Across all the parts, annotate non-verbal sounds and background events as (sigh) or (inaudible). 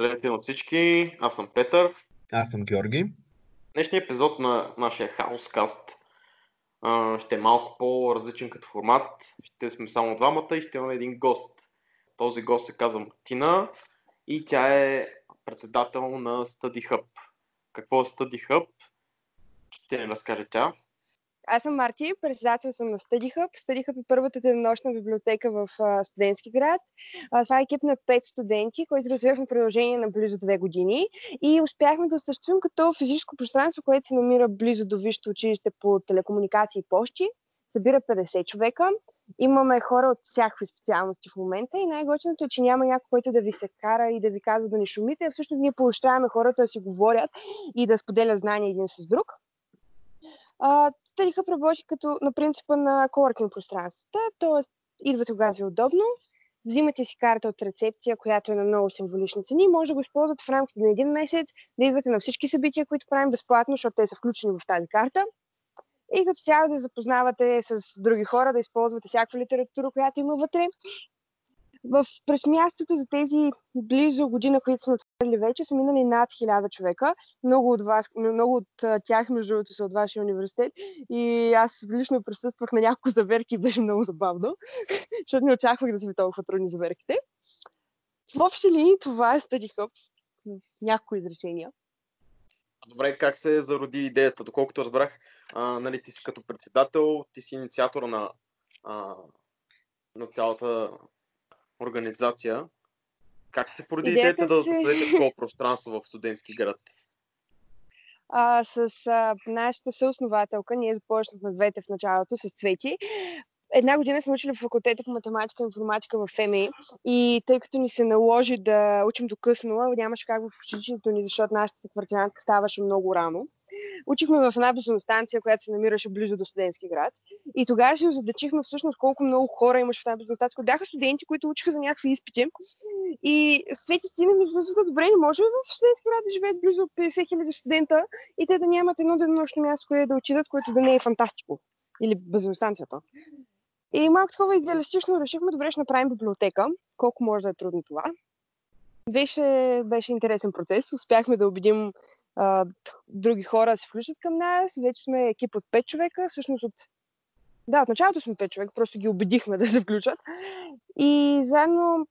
Здравейте на всички, аз съм Петър. Аз съм Георги. Днешният епизод на нашия Хаускаст ще е малко по-различен като формат. Ще сме само двамата и ще имаме един гост. Този гост се казва Мартина и тя е председател на Study Hub. Какво е Study Hub? Ще ни разкаже тя. Аз съм Марти, председател съм на Study Hub. Study Hub е първата денонощна библиотека в студентски град. А, това е екип на 5 студенти, които развивахме продължение на близо 2 години и успяхме да осъществим като физическо пространство, което се намира близо до висшето училище по телекомуникации и почти. Събира 50 човека. Имаме хора от всякакви специалности в момента и най-гоченото е, че няма някой, който да ви се кара и да ви казва да не шумите, а всъщност ние поощряваме хората да си говорят и да споделят знания един с друг. Hub работи като на принципа на коворкинг пространствата, т.е. идвате когато ви е удобно, взимате си карта от рецепция, която е на много символични цени, може да го използвате в рамките на един месец, да идвате на всички събития, които правим безплатно, защото те са включени в тази карта. И като цяло да запознавате с други хора, да използвате всякаква литература, която има вътре в, през мястото за тези близо година, които сме отворили вече, са минали над хиляда човека. Много от, вас, много от тях, между другото, са от вашия университет. И аз лично присъствах на няколко заверки и беше много забавно, (laughs) защото не очаквах да са ви толкова трудни заверките. В общи линии това е Study Hub. Някои изречения. Добре, как се зароди идеята? Доколкото разбрах, а, нали, ти си като председател, ти си инициатор на, а, на цялата организация. Как се породи идеята, идеята да си... създадете такова пространство в студентски град? А, с а, нашата съоснователка, ние започнахме двете в началото с Цвети. Една година сме учили в факултета по математика и информатика в ФМИ и тъй като ни се наложи да учим до късно, нямаше как в училището ни, защото нашата квартирантка ставаше много рано учихме в една бензиностанция, която се намираше близо до студентски град. И тогава си задачихме всъщност колко много хора имаше в тази бензиностанция. Бяха студенти, които учиха за някакви изпити. И Свети стигна ми да добре, не може в студентски град да живеят близо 50 хиляди студента и те да нямат едно денонощно място, което да отидат, което да не е фантастико. Или бензиностанцията. И малко такова идеалистично решихме, добре, ще направим библиотека. Колко може да е трудно това. Беше, беше интересен процес. Успяхме да убедим а, други хора се включат към нас. Вече сме екип от 5 човека. Всъщност от... Да, от началото сме 5 човека, просто ги убедихме (laughs) да се включат. И заедно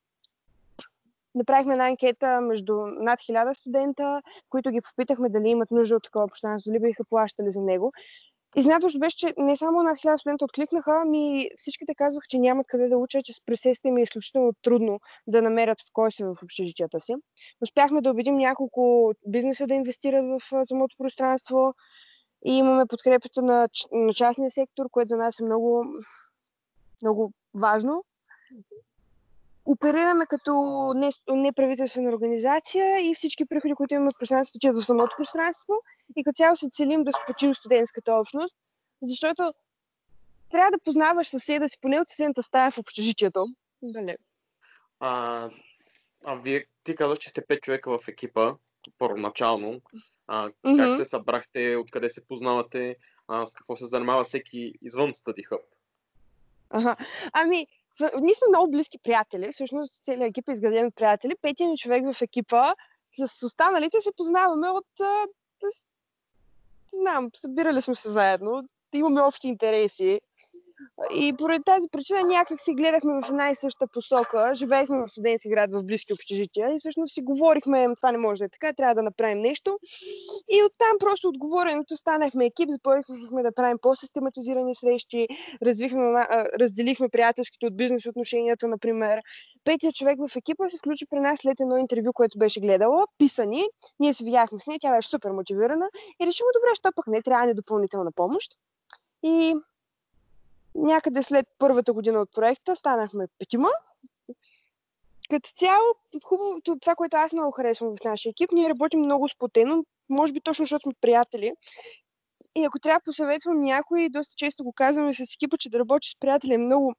направихме една анкета между над 1000 студента, които ги попитахме дали имат нужда от такова пространство, дали биха плащали за него. Изненадващо беше, че не само над хиляда студента откликнаха, ами всичките казваха, че нямат къде да учат, че с пресеста им е изключително трудно да намерят спокойствие в общежитията си. Успяхме да убедим няколко бизнеса да инвестират в самото пространство и имаме подкрепата на, на частния сектор, което за нас е много, много важно оперираме като неправителствена организация и всички приходи, които имаме от пространството, отиват в самото пространство и като цяло се целим да спочим студентската общност, защото трябва да познаваш съседа си, поне от съседната стая в общежитието. Дали. А, а вие, ти казах, че сте пет човека в екипа, първоначално. А, как mm-hmm. се събрахте, откъде се познавате, а, с какво се занимава всеки извън Study Hub? Ага. Ами, ние сме много близки приятели, всъщност целият екип е изграден от приятели. Петия ни човек в екипа, с останалите се познаваме от... Знам, събирали сме се заедно, имаме общи интереси. И поради тази причина някак си гледахме в една и съща посока. Живеехме в студентски град в близки общежития и всъщност си говорихме, това не може да е така, трябва да направим нещо. И оттам просто отговоренето станахме екип, започнахме да правим по-систематизирани срещи, развихме, разделихме приятелските от бизнес отношенията, например. Петия човек в екипа се включи при нас след едно интервю, което беше гледала, писани. Ние се видяхме с нея, тя беше супер мотивирана и решихме, добре, що пък не, трябва ни допълнителна помощ. И някъде след първата година от проекта станахме петима. Като цяло, хубавото, това, което аз много харесвам в нашия екип, ние работим много сплотено, може би точно защото сме приятели. И ако трябва да посъветвам някой, доста често го казваме с екипа, че да работи с приятели е много...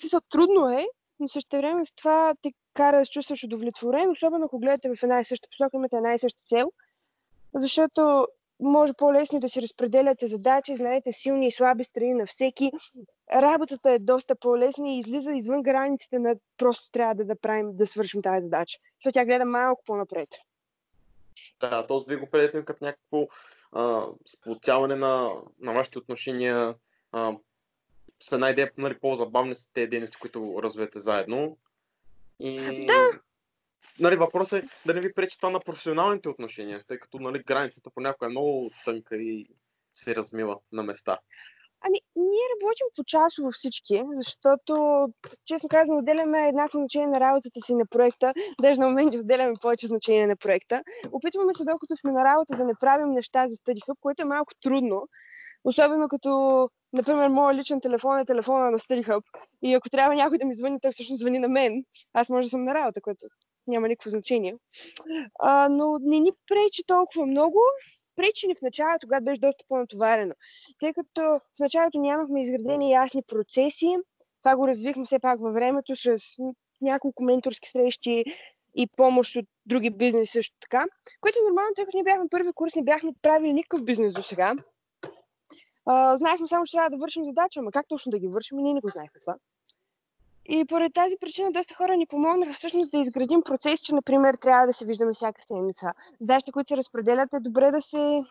Смисъл, трудно е, но също време с това те кара да се чувстваш удовлетворен, особено ако гледате в една и съща посока, имате една и съща цел, защото може по-лесно да си разпределяте задачи, знаете силни и слаби страни на всеки. Работата е доста по-лесна и излиза извън границите на просто трябва да, да правим, да свършим тази задача. Защото тя гледа малко по-напред. Да, този вие го предете като някакво сплотяване на, на вашите отношения. А, с една идея, нали, по-забавни са тези дейности, които развиете заедно. И... Да, нали, въпросът е да не ви пречи това на професионалните отношения, тъй като нали, границата понякога е много тънка и се размива на места. Ами, ние работим по часово всички, защото, честно казвам, отделяме еднакво значение на работата си на проекта. Даже на моменти отделяме повече значение на проекта. Опитваме се, докато сме на работа, да не правим неща за Study което е малко трудно. Особено като, например, моят личен телефон е телефона на Study. И ако трябва някой да ми звъни, той всъщност звъни на мен. Аз може да съм на работа, което няма никакво значение. А, но не ни пречи толкова много. Пречи ни в началото, когато беше доста по-натоварено. Тъй като в началото нямахме изградени ясни процеси, това го развихме все пак във времето с няколко менторски срещи и помощ от други бизнеси също така, което е нормално, тъй като ние бяхме първи курс, не бяхме правили никакъв бизнес до сега. знаехме само, че трябва да вършим задача, ама как точно да ги вършим, ние не го знаехме това. И поради тази причина доста хора ни помогнаха всъщност да изградим процес, че, например, трябва да се виждаме всяка седмица. Задачите, които се разпределят, е добре да се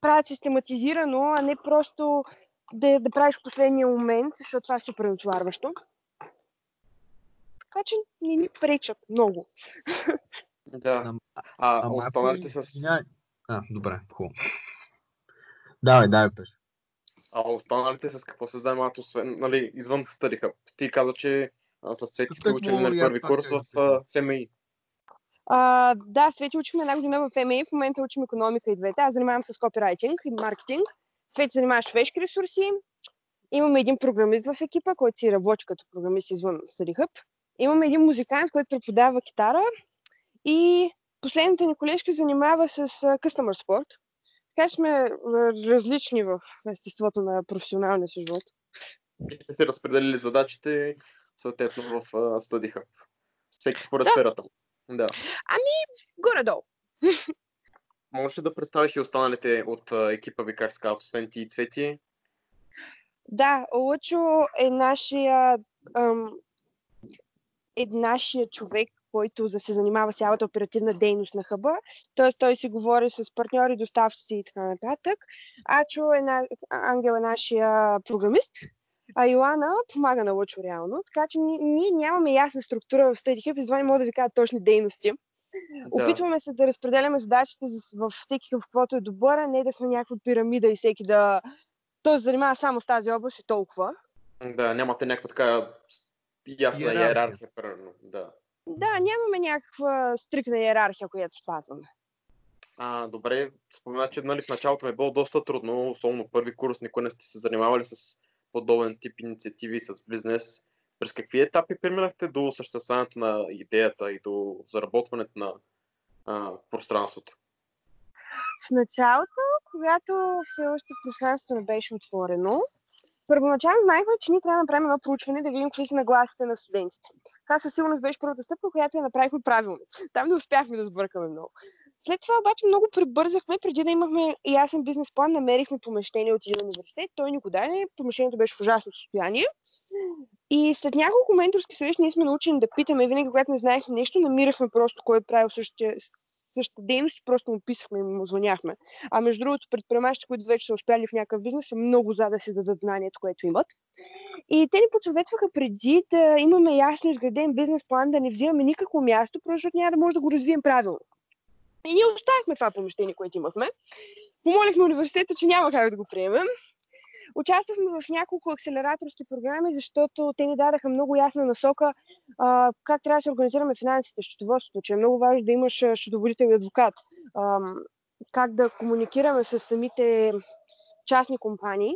правят систематизирано, а не просто да, да правиш в последния момент, защото това е супер отварващо. Така че не ни пречат много. (laughs) Да. А, а останалите с... А, добре, хубаво. Давай, давай, Пеш. А останалите с какво се занимават, освен, нали, извън Study Ти каза, че а, с Цвети сте учили на първи курс в ФМИ. А, да, Свети учихме една година в ФМИ, в момента учим економика и двете. Аз занимавам с копирайтинг и маркетинг. Свети занимава човешки ресурси. Имаме един програмист в екипа, който си работи като програмист извън Study Имаме един музикант, който преподава китара. И последната ни колежка занимава с Customer Sport. Така сме различни в естеството на професионалния си живот. Бихме се разпределили задачите съответно в uh, Study Hub. Всеки според да. сферата Да. Ами, горе-долу. (laughs) Можеш ли да представиш и останалите от uh, екипа ви, как се освен ти и Цвети? Да, Лъчо е нашия, ам, е нашия човек, който да се занимава с цялата оперативна дейност на хъба. Т.е. той си говори с партньори, доставчици и така нататък. Ачо е на... Ангел е нашия програмист, а Йоана помага на Лъчо реално. Така че ние нямаме ясна структура в StudyHub, затова не мога да ви кажа точни дейности. Да. Опитваме се да разпределяме задачите във всеки в каквото е добър, а не да сме някаква пирамида и всеки да... Той се занимава само с тази област и толкова. Да, нямате някаква така ясна иерархия, примерно. Да. Да, нямаме някаква стрикна иерархия, която спазваме. А, добре, спомена, че нали, в началото ми е било доста трудно, особено първи курс, никой не сте се занимавали с подобен тип инициативи, с бизнес. През какви етапи преминахте до съществуването на идеята и до заработването на а, пространството? В началото, когато все още пространството не беше отворено, Първоначално знаехме, че ние трябва да направим едно проучване, да видим какви са нагласите на студентите. Това със сигурност беше първата стъпка, която я направихме правилно. (laughs) Там не успяхме да сбъркаме много. След това обаче много прибързахме, преди да имахме ясен бизнес план, намерихме помещение от един университет, той ни го даде, помещението беше в ужасно състояние. И след няколко менторски срещи ние сме научени да питаме, винаги когато не знаехме нещо, намирахме просто кой е правил същия, същата дейност, просто му писахме и му звъняхме. А между другото, предприемачите, които вече са успяли в някакъв бизнес, са много за да си дадат знанието, което имат. И те ни подсъветваха преди да имаме ясно изграден бизнес план, да не взимаме никакво място, защото няма да може да го развием правилно. И ние оставихме това помещение, което имахме. Помолихме университета, че няма как да го приемем. Участвахме в няколко акселераторски програми, защото те ни дадаха много ясна насока а, как трябва да се организираме финансите, счетоводството, че е много важно да имаш счетоводител и адвокат. А, как да комуникираме с самите частни компании.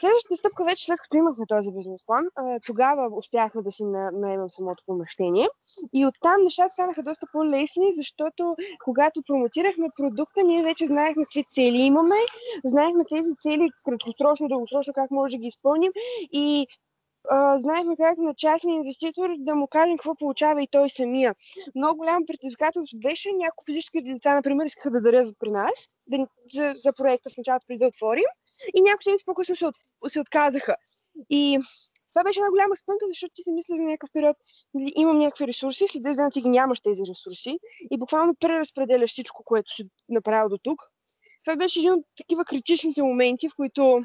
Следващата стъпка вече след като имахме този бизнес план, тогава успяхме да си наемем самото помещение. И оттам нещата станаха доста по-лесни, защото когато промотирахме продукта, ние вече знаехме какви цели имаме, знаехме тези цели краткосрочно, дългосрочно как може да ги изпълним. И знаехме как на частния инвеститор да му кажем какво получава и той самия. Много голямо предизвикателство беше някои физически лица, например, искаха да дарят при нас да, за, за проекта в началото преди да отворим и някои седмици по-късно се, от, се отказаха. И това беше една голяма спънка, защото ти си мисля за някакъв период, нали, имам някакви ресурси, след 10 дена ти ги нямаш тези ресурси и буквално преразпределяш всичко, което си направил до тук. Това беше един от такива критичните моменти, в които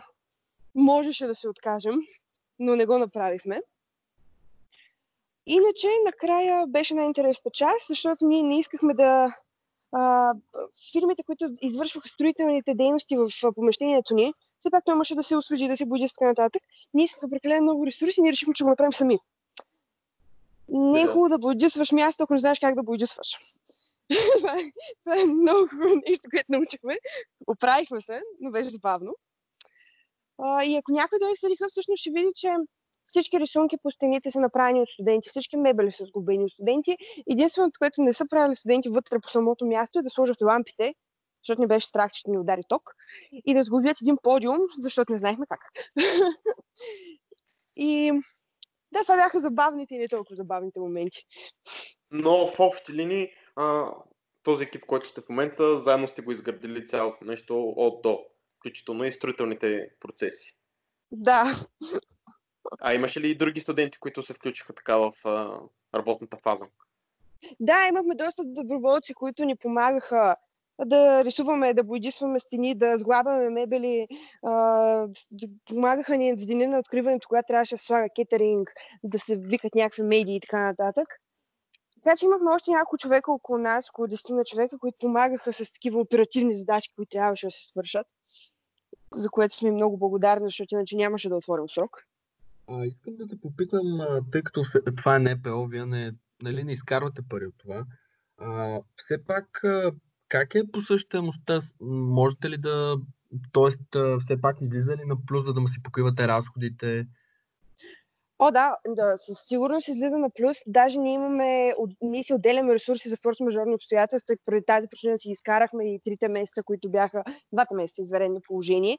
можеше да се откажем, но не го направихме. Иначе, накрая беше най-интересната част, защото ние не искахме да. А, фирмите, които извършваха строителните дейности в помещението ни, все пак той имаше да се освежи, да се буди и така нататък. Ние искаха прекалено много ресурси ние решихме, че го направим сами. Не е хубаво да бойдисваш място, ако не знаеш как да бойдисваш. (laughs) това, е, това е много хубаво нещо, което научихме. Оправихме се, но беше забавно. И ако някой дойде с всъщност ще види, че всички рисунки по стените са направени от студенти, всички мебели са сгубени от студенти. Единственото, което не са правили студенти вътре по самото място е да сложат лампите, защото не беше страх, че ще ни удари ток, и да сгубят един подиум, защото не знаехме как. (laughs) и да, това бяха забавните и не толкова забавните моменти. Но в общи линии а, този екип, който сте в момента, заедно сте го изградили цялото нещо от до, включително и строителните процеси. Да. А имаше ли и други студенти, които се включиха така в а, работната фаза? Да, имахме доста доброволци, които ни помагаха да рисуваме, да бойдисваме стени, да сглабяме мебели. А, помагаха ни в деня на откриването, когато трябваше да слага кетеринг, да се викат някакви медии и така нататък. Така че имахме още няколко човека около нас, около 10 на човека, които помагаха с такива оперативни задачи, които трябваше да се свършат, за което сме много благодарни, защото иначе нямаше да отворим срок. А, искам да те попитам, тъй като това е НПО, вие не, нали, не изкарвате пари от това. А, все пак, как е посъщаемостта? Можете ли да, т.е. все пак излиза ли на плюс, за да му си покривате разходите? О, да, да, със сигурност излиза на плюс. Даже ние имаме, ние си отделяме ресурси за форс-мажорни обстоятелства. Преди тази причина си изкарахме и трите месеца, които бяха двата месеца изварено положение.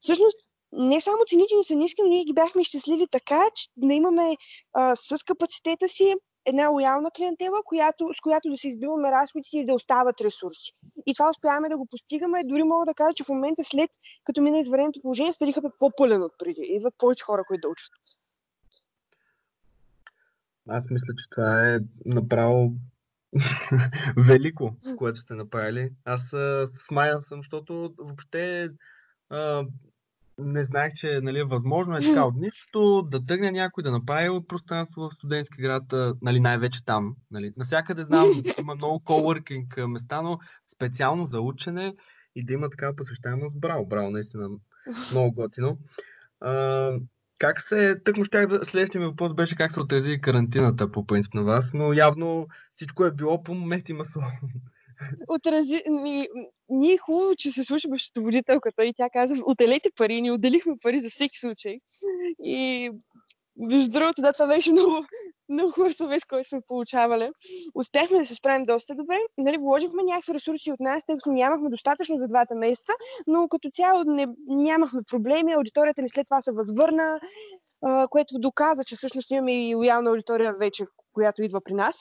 Всъщност, не само цените ни са ниски, но ние ги бяхме изчислили така, че да имаме а, с капацитета си една лоялна клиентела, която, с която да се избиваме разходите и да остават ресурси. И това успяваме да го постигаме. Дори мога да кажа, че в момента след като мина извареното положение, стариха по-пълен от преди. Идват повече хора, които да учат. Аз мисля, че това е направо (laughs) велико, което сте направили. Аз смаян съм, защото въобще а, не знаех, че нали, възможно е така от нищо да тръгне някой да направи пространство в студентски град, нали, най-вече там. Нали. Насякъде знам, (laughs) има много коворкинг места, но специално за учене и да има такава посещаемост. Браво, браво, наистина много готино. А, как се, тъкмо щях да, следващия ми въпрос беше как се отрази карантината по принцип на вас, но явно всичко е било по моменти масло. Отрази, ми, ние е хубаво, че се слушаме счетоводителката и тя казва, отделете пари, ни отделихме пари за всеки случай. И между другото, да, това беше (laughs) много, много хубав съвет, който сме получавали. Успяхме да се справим доста добре. Нали, вложихме някакви ресурси от нас, тъй като нямахме достатъчно за двата месеца, но като цяло не, нямахме проблеми. Аудиторията ни след това се възвърна, а, което доказа, че всъщност имаме и лоялна аудитория вече, която идва при нас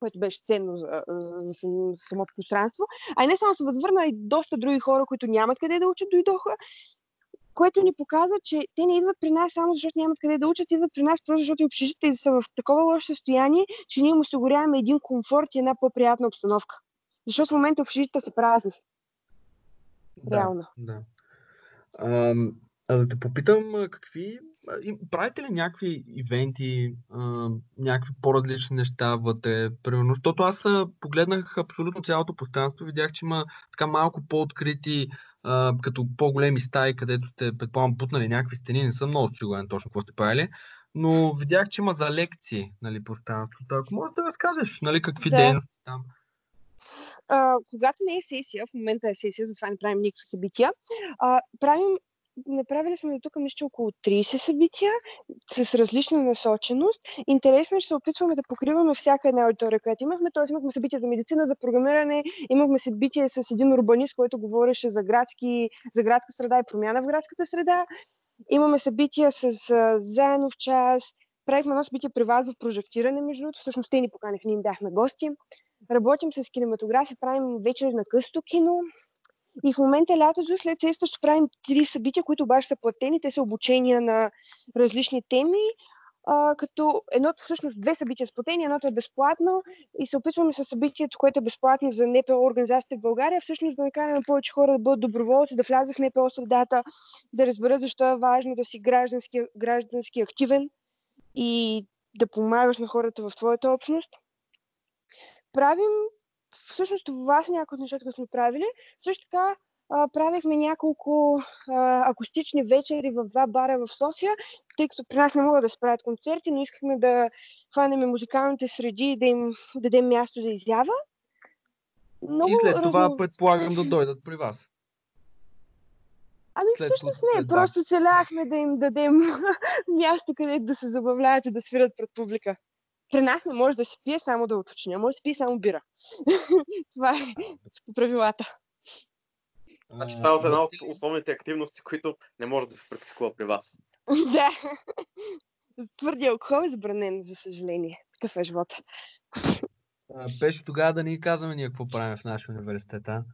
което беше ценно за, за, самото пространство. А и не само се възвърна, и доста други хора, които нямат къде да учат, дойдоха което ни показва, че те не идват при нас само защото нямат къде да учат, идват при нас просто защото и общежитите са в такова лошо състояние, че ние им осигуряваме един комфорт и една по-приятна обстановка. Защото в момента общежитите са празни. Да, Реално. Да. А, а да те попитам, какви правите ли някакви ивенти, а, някакви по-различни неща вътре? Примерно, защото аз погледнах абсолютно цялото пространство, видях, че има така малко по-открити а, като по-големи стаи, където сте, предполагам, путнали някакви стени, не съм много сигурен точно какво сте правили, но видях, че има за лекции нали, пространството. Ако можеш да разкажеш нали, какви да. дейности там. А, когато не е сесия, в момента е сесия, затова не правим никакви събития, а, правим направили сме до тук, мисля, около 30 събития с различна насоченост. Интересно е, че се опитваме да покриваме всяка една аудитория, която имахме. Тоест имахме събития за медицина, за програмиране, имахме събитие с един урбанист, който говореше за, градски, за градска среда и промяна в градската среда. Имаме събития с а, заедно в час. Правихме едно събитие при вас в прожектиране, между другото. Всъщност те ни поканаха, ние им бяхме гости. Работим с кинематографи, правим вечер на късто кино. И в момента лятото, след сеста, правим три събития, които обаче са платени. Те са обучения на различни теми а, като едното всъщност две събития сплатени, едното е безплатно и се опитваме с събитието, което е безплатно за НПО организациите в България, всъщност да накараме повече хора да бъдат доброволци, да влязат в НПО средата, да разберат защо е важно да си граждански, граждански активен и да помагаш на хората в твоята общност. Правим всъщност това са някои от нещата, които сме правили. Също така а, правихме няколко а, акустични вечери в два бара в София, тъй като при нас не могат да се правят концерти, но искахме да хванем музикалните среди и да им дадем място за изява. Много и след това разно... предполагам да дойдат при вас. Ами след всъщност не, след просто целяхме да им дадем (laughs) място, където да се забавляват и да свират пред публика. При нас не може да се пие, само да уточня. Може да се пие само бира. (laughs) това е правилата. Значи това е от една от основните активности, които не може да се практикува при вас. (laughs) да. Твърди алкохол е забранен, за съжаление. Такъв е живота. Пешо, тогава да ни казваме ние какво правим в нашия университет, а?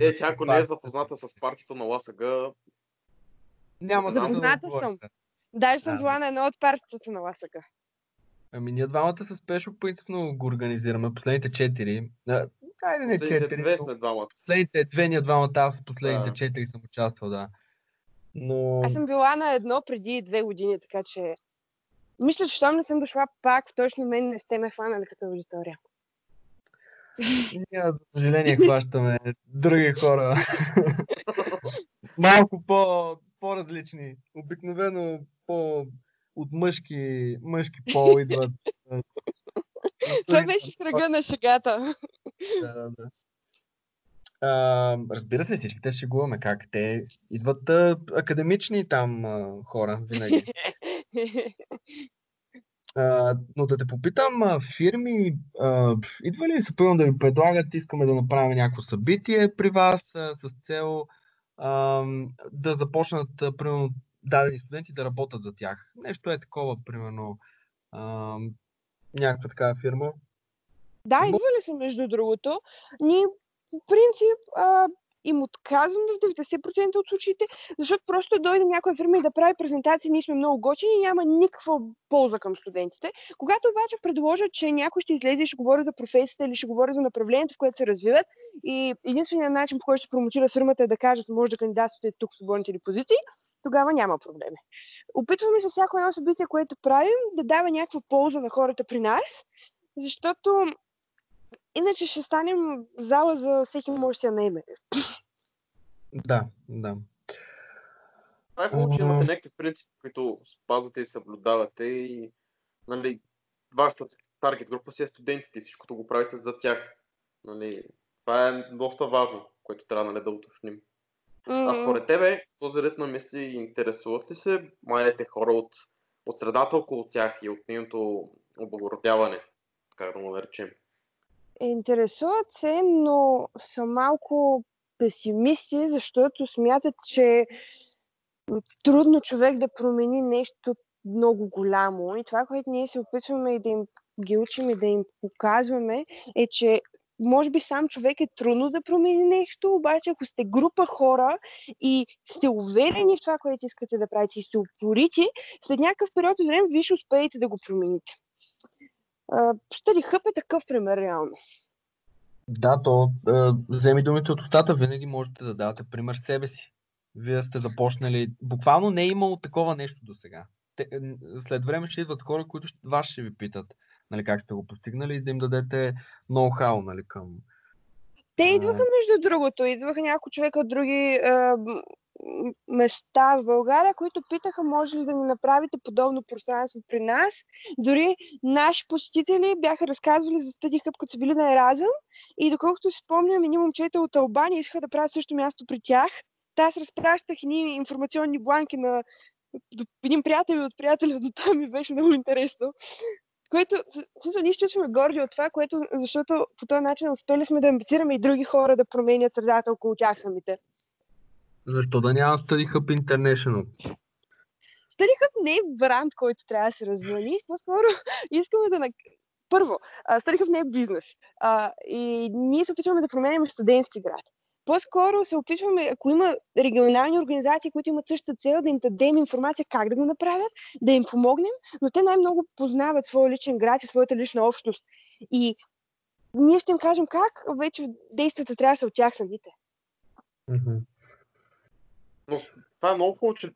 е, тя ако не е запозната с партията на ЛАСАГ, няма Запозната да съм. Даже съм била на едно от партията на ЛАСАГ. Ами ние двамата с Пешо принципно го организираме. Последните четири. Хайде не четири. две сме двамата. Последните две ние двамата, аз последните четири съм участвал, да. Но... Аз съм била на едно преди две години, така че мисля, че щом не съм дошла пак, точно мен не сте ме хванали като аудитория. Ние, за съжаление, (laughs) хващаме други хора. (laughs) Малко по, по-различни. Обикновено по от мъжки, мъжки (laughs) пол идват. (laughs) Това беше в кръга на шегата. Да, да. А, разбира се, всички те шегуваме как. Те идват а, академични там а, хора винаги. (laughs) А, но да те попитам, а, фирми, а, идва ли се пълно да ви предлагат, искаме да направим някакво събитие при вас а, с цел да започнат, примерно, дадени студенти да работят за тях. Нещо е такова, примерно, някаква такава фирма. Да, идвали са между другото. Ние по принцип им отказваме в 90% от случаите, защото просто дойде някоя фирма и да прави презентация, ние сме много готини и няма никаква полза към студентите. Когато обаче предложат, че някой ще излезе и ще говори за професията или ще говори за направлението, в което се развиват и единственият начин, по който ще промотира фирмата е да кажат, може да кандидатствате тук в свободните ли позиции, тогава няма проблеми. Опитваме се всяко едно събитие, което правим, да дава някаква полза на хората при нас, защото иначе ще станем зала за всеки може да се наеме. Да, да. Това е хубаво, че имате някакви принципи, които спазвате и съблюдавате и нали, вашата таргет група си е студентите и всичкото го правите за тях. Нали, това е доста важно, което трябва нали, да уточним. Mm-hmm. А според тебе, този ред на мисли интересуват ли се младите хора от, от средата около тях и от нейното облагородяване, как да му наречем? Интересуват се, но са малко песимисти, защото смятат, че трудно човек да промени нещо много голямо. И това, което ние се опитваме и да им ги учим и да им показваме, е, че може би сам човек е трудно да промени нещо, обаче ако сте група хора и сте уверени в това, което искате да правите и сте упорити, след някакъв период от време вие ще успеете да го промените. Стади Хъп е такъв пример реално. Да, то е, вземи думите от устата, винаги можете да давате пример себе си. Вие сте започнали, буквално не е имало такова нещо до сега. След време ще идват хора, които ще, вас ще ви питат нали, как сте го постигнали и да им дадете ноу-хау нали, към... Те идваха, между другото, идваха няколко човека от други е, места в България, които питаха, може ли да ни направите подобно пространство при нас. Дори наши посетители бяха разказвали за Стъди Хъб, като са били на Еразъм и доколкото си спомням, едни момчета от Албания искаха да правят също място при тях. Та аз разпращах едни информационни бланки на един приятел от приятеля до там и беше много интересно. Което, смисъл, ние чувстваме горди от това, което, защото по този начин успели сме да амбицираме и други хора да променят средата около тях самите. Защо да няма Study Hub International? Study Hub не е бранд, който трябва да се развива. Ние по-скоро (laughs) искаме да... Първо, Study Hub не е бизнес. А, и ние се опитваме да променяме студентски град. По-скоро се опитваме, ако има регионални организации, които имат същата цел, да им дадем информация как да го направят, да им помогнем, но те най-много познават своя личен град и своята лична общност. И ние ще им кажем как вече действията трябва да са от тях самите. Мгм. Но това е много хубаво, че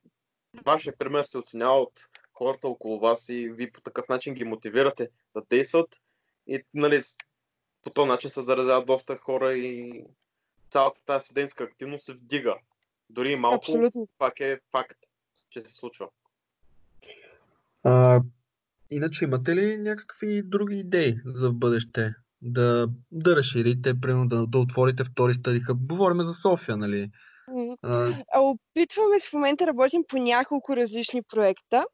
вашия пример се оценява от хората около вас и ви по такъв начин ги мотивирате да действат. И нали, по този начин се заразяват доста хора и цялата тази студентска активност се вдига. Дори и малко, Абсолютно. пак е факт, че се случва. А, иначе имате ли някакви други идеи за в бъдеще? Да, да разширите, примерно да, да отворите втори Hub. Говорим за София, нали? А, Опитваме се в момента работим по няколко различни проекта.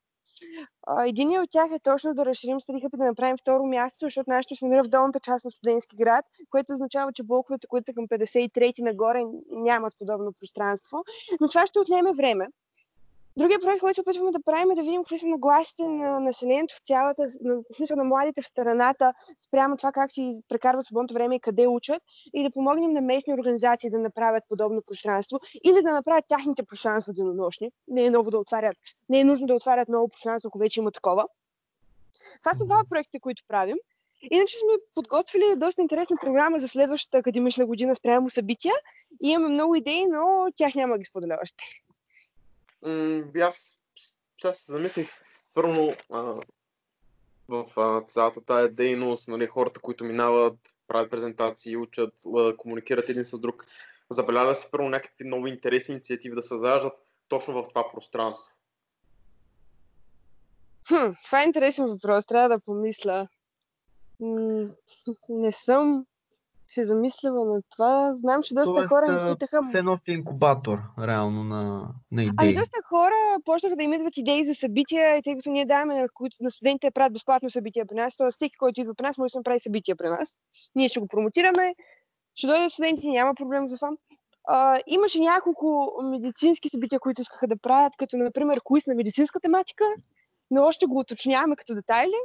А, Единият от тях е точно да разширим и да направим второ място, защото нашето се намира в долната част на студентски град, което означава, че блоковете, които са към 53-ти нагоре, нямат подобно пространство. Но това ще отнеме време. Другия проект, който опитваме да правим е да видим какви са нагласите на населението в цялата, на, в смисъл на младите в страната, спрямо това как си прекарват свободното време и къде учат, и да помогнем на местни организации да направят подобно пространство или да направят тяхните пространства денонощни. Не е ново да отварят, не е нужно да отварят ново пространство, ако вече има такова. Това са два от проектите, които правим. Иначе сме подготвили доста интересна програма за следващата академична година спрямо събития и имаме много идеи, но тях няма да ги споделя още. М, аз сега се замислих, първо а, в а, цялата тая дейност, нали, хората, които минават, правят презентации, учат, а, комуникират един с друг, забелязва си първо някакви нови интересни инициативи да се зараждат точно в това пространство. Хм, това е интересен въпрос. Трябва да помисля. М, не съм се замисляла на това. Знам, че доста тоест, хора ми питаха. все сте инкубатор, реално, на, на Ами идеи. доста хора почнаха да им идват идеи за събития, и тъй като ние даваме на, които- на студентите да правят безплатно събития при нас, т.е. всеки, който идва при нас, може да направи събития при нас. Ние ще го промотираме, ще дойдат студенти, няма проблем за това. А, имаше няколко медицински събития, които искаха да правят, като например куиз на медицинска тематика, но още го уточняваме като детайли.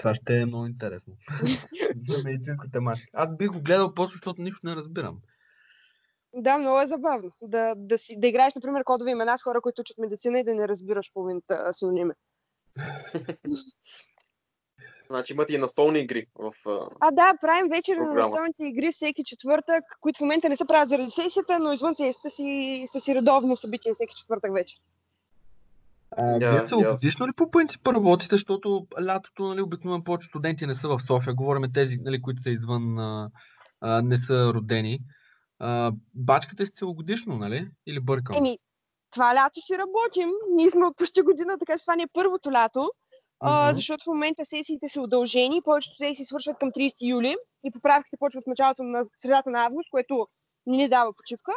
Това ще е много интересно. (laughs) За медицинска тематика. Аз бих го гледал просто, защото нищо не разбирам. Да, много е забавно. Да, да, си, да играеш, например, кодови имена с хора, които учат медицина и да не разбираш половината синоними. (laughs) Значи имате и настолни игри в... А, А, да, правим вечер на настолните игри всеки четвъртък, които в момента не се правят заради сесията, но извън сесията си, са си редовно събитие всеки четвъртък вечер. А, Я- вие ясно. целогодишно ли по принцип работите, защото лятото нали, обикновено повече студенти не са в София, говорим тези, нали, които са извън, а, а, не са родени. А, бачкате си целогодишно, нали? Или бъркам? Еми, това лято си работим. Ние сме от почти година, така че това ни е първото лято. А, Мгм. защото в момента сесиите са удължени, повечето сесии свършват към 30 юли и поправките почват в началото на средата на август, което не ни дава почивка.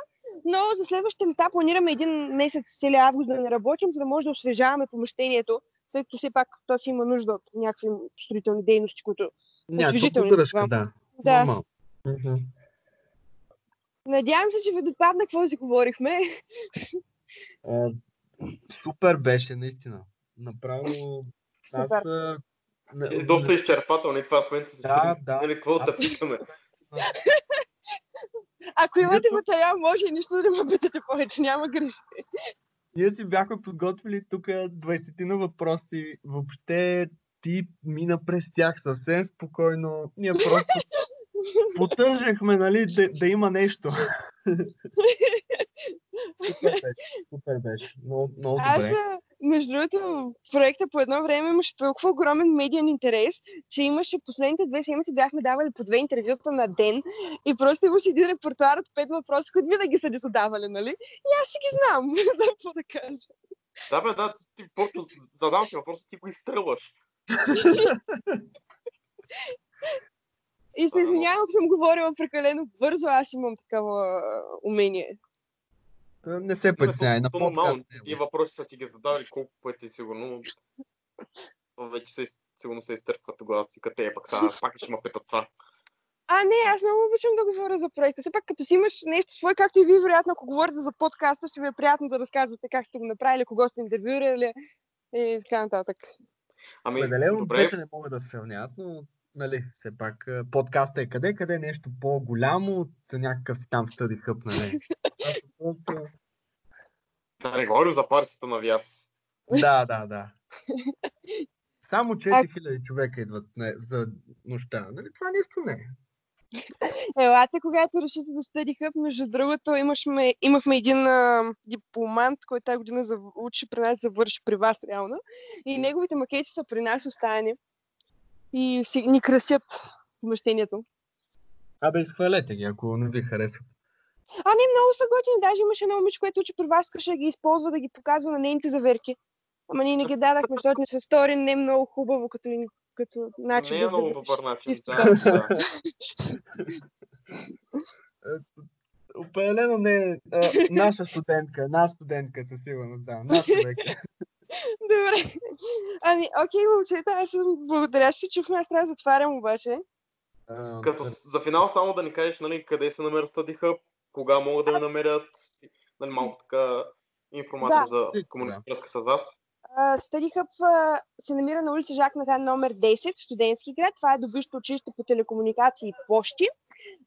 Но за следващите лета планираме един месец целия август да не работим, за да може да освежаваме помещението, тъй като все пак то си има нужда от някакви строителни дейности, които освежителни да. да. Мгм. Надявам се, че ви допадна какво си говорихме. А, супер беше, наистина. Направо. Аз. Супер. и доста изчерпателно и това в момента се Да, да. нали, какво да питаме. (laughs) (laughs) Ако имате материал, може и нищо да ме питате повече, няма грижи. Ние си бяхме подготвили тук 20 на въпроси. Въобще ти мина през тях съвсем спокойно. Ние просто (laughs) потържахме, нали, да, да има нещо. супер беше, супер беше. Много, много Аз, добре. а, между другото, проекта по едно време имаше толкова огромен медиен интерес, че имаше последните две седмици бяхме давали по две интервюта на ден и просто имаше един репертуар от пет въпроса, които винаги са ни задавали, нали? И аз си ги знам, (laughs) не знам какво да кажа. Да, бе, да, ти просто задавам ти въпроса, ти го изстрелваш. (laughs) И се извинявам, ако съм говорила прекалено бързо, аз имам такава умение. Не се притеснявай. На нормално, е тия въпроси са ти ги задавали колко пъти сигурно. но Вече се, сигурно се изтъркват в главата си, къде е пък сега, пак ще ме питат това. А, не, аз много обичам да говоря за проекта. Все пак, като си имаш нещо свое, както и вие, вероятно, ако говорите за подкаста, ще ви е приятно да разказвате как сте го направили, кого сте интервюирали и така нататък. Ами, Определено добре, двете не могат да се сравняват, но нали, все пак подкаста е къде, къде е нещо по-голямо от някакъв там стъди хъп, нали. Да не говорим за партията на Вяз. Да, да, да. (laughs) Само 4000 човека идват не, за нощта. Нали? Това нищо не е. Елате, когато решите да стади хъп, между другото, имахме, имахме един а, дипломант, който тази година зав... учи при нас, завърши при вас реално. И неговите макети са при нас оставени. И си, ни красят помещението. Абе, изхвалете ги, ако не ви харесват. А, не, много са готини. Даже имаше едно момиче, което учи при вас, искаше да ги използва, да ги показва на нейните заверки. Ама ние не ги дадахме, защото ни се стори не много хубаво като, като начин не да е много завършиш добър начин. Да, да. Определено не е наша студентка, наша студентка със сигурност, да. Наш човек. (laughs) Добре. Ами, окей, момчета, аз съм благодаря, се чухме. Аз трябва да затварям обаче. А, Като за финал само да ни кажеш нали, къде се намира Study Hub, кога могат да ме намерят, нали, малко така информация Да. за Да. комуникация с вас. Study Hub а, се намира на улица Жак Натан номер 10 в студентски град. Това е до висшето училище по телекомуникации и пощи.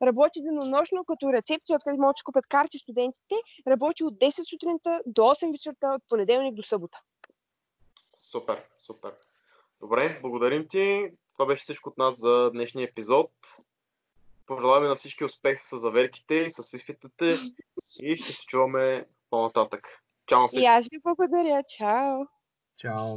Работи денонощно като рецепция, откъдето могат да купят карти студентите. Работи от 10 сутринта до 8 вечерта от понеделник до събота. Супер, супер. Добре, благодарим ти. Това беше всичко от нас за днешния епизод. Пожелаваме на всички успех с заверките и с изпитите и ще се чуваме по-нататък. Чао всички! И аз ви благодаря. Чао! Чао.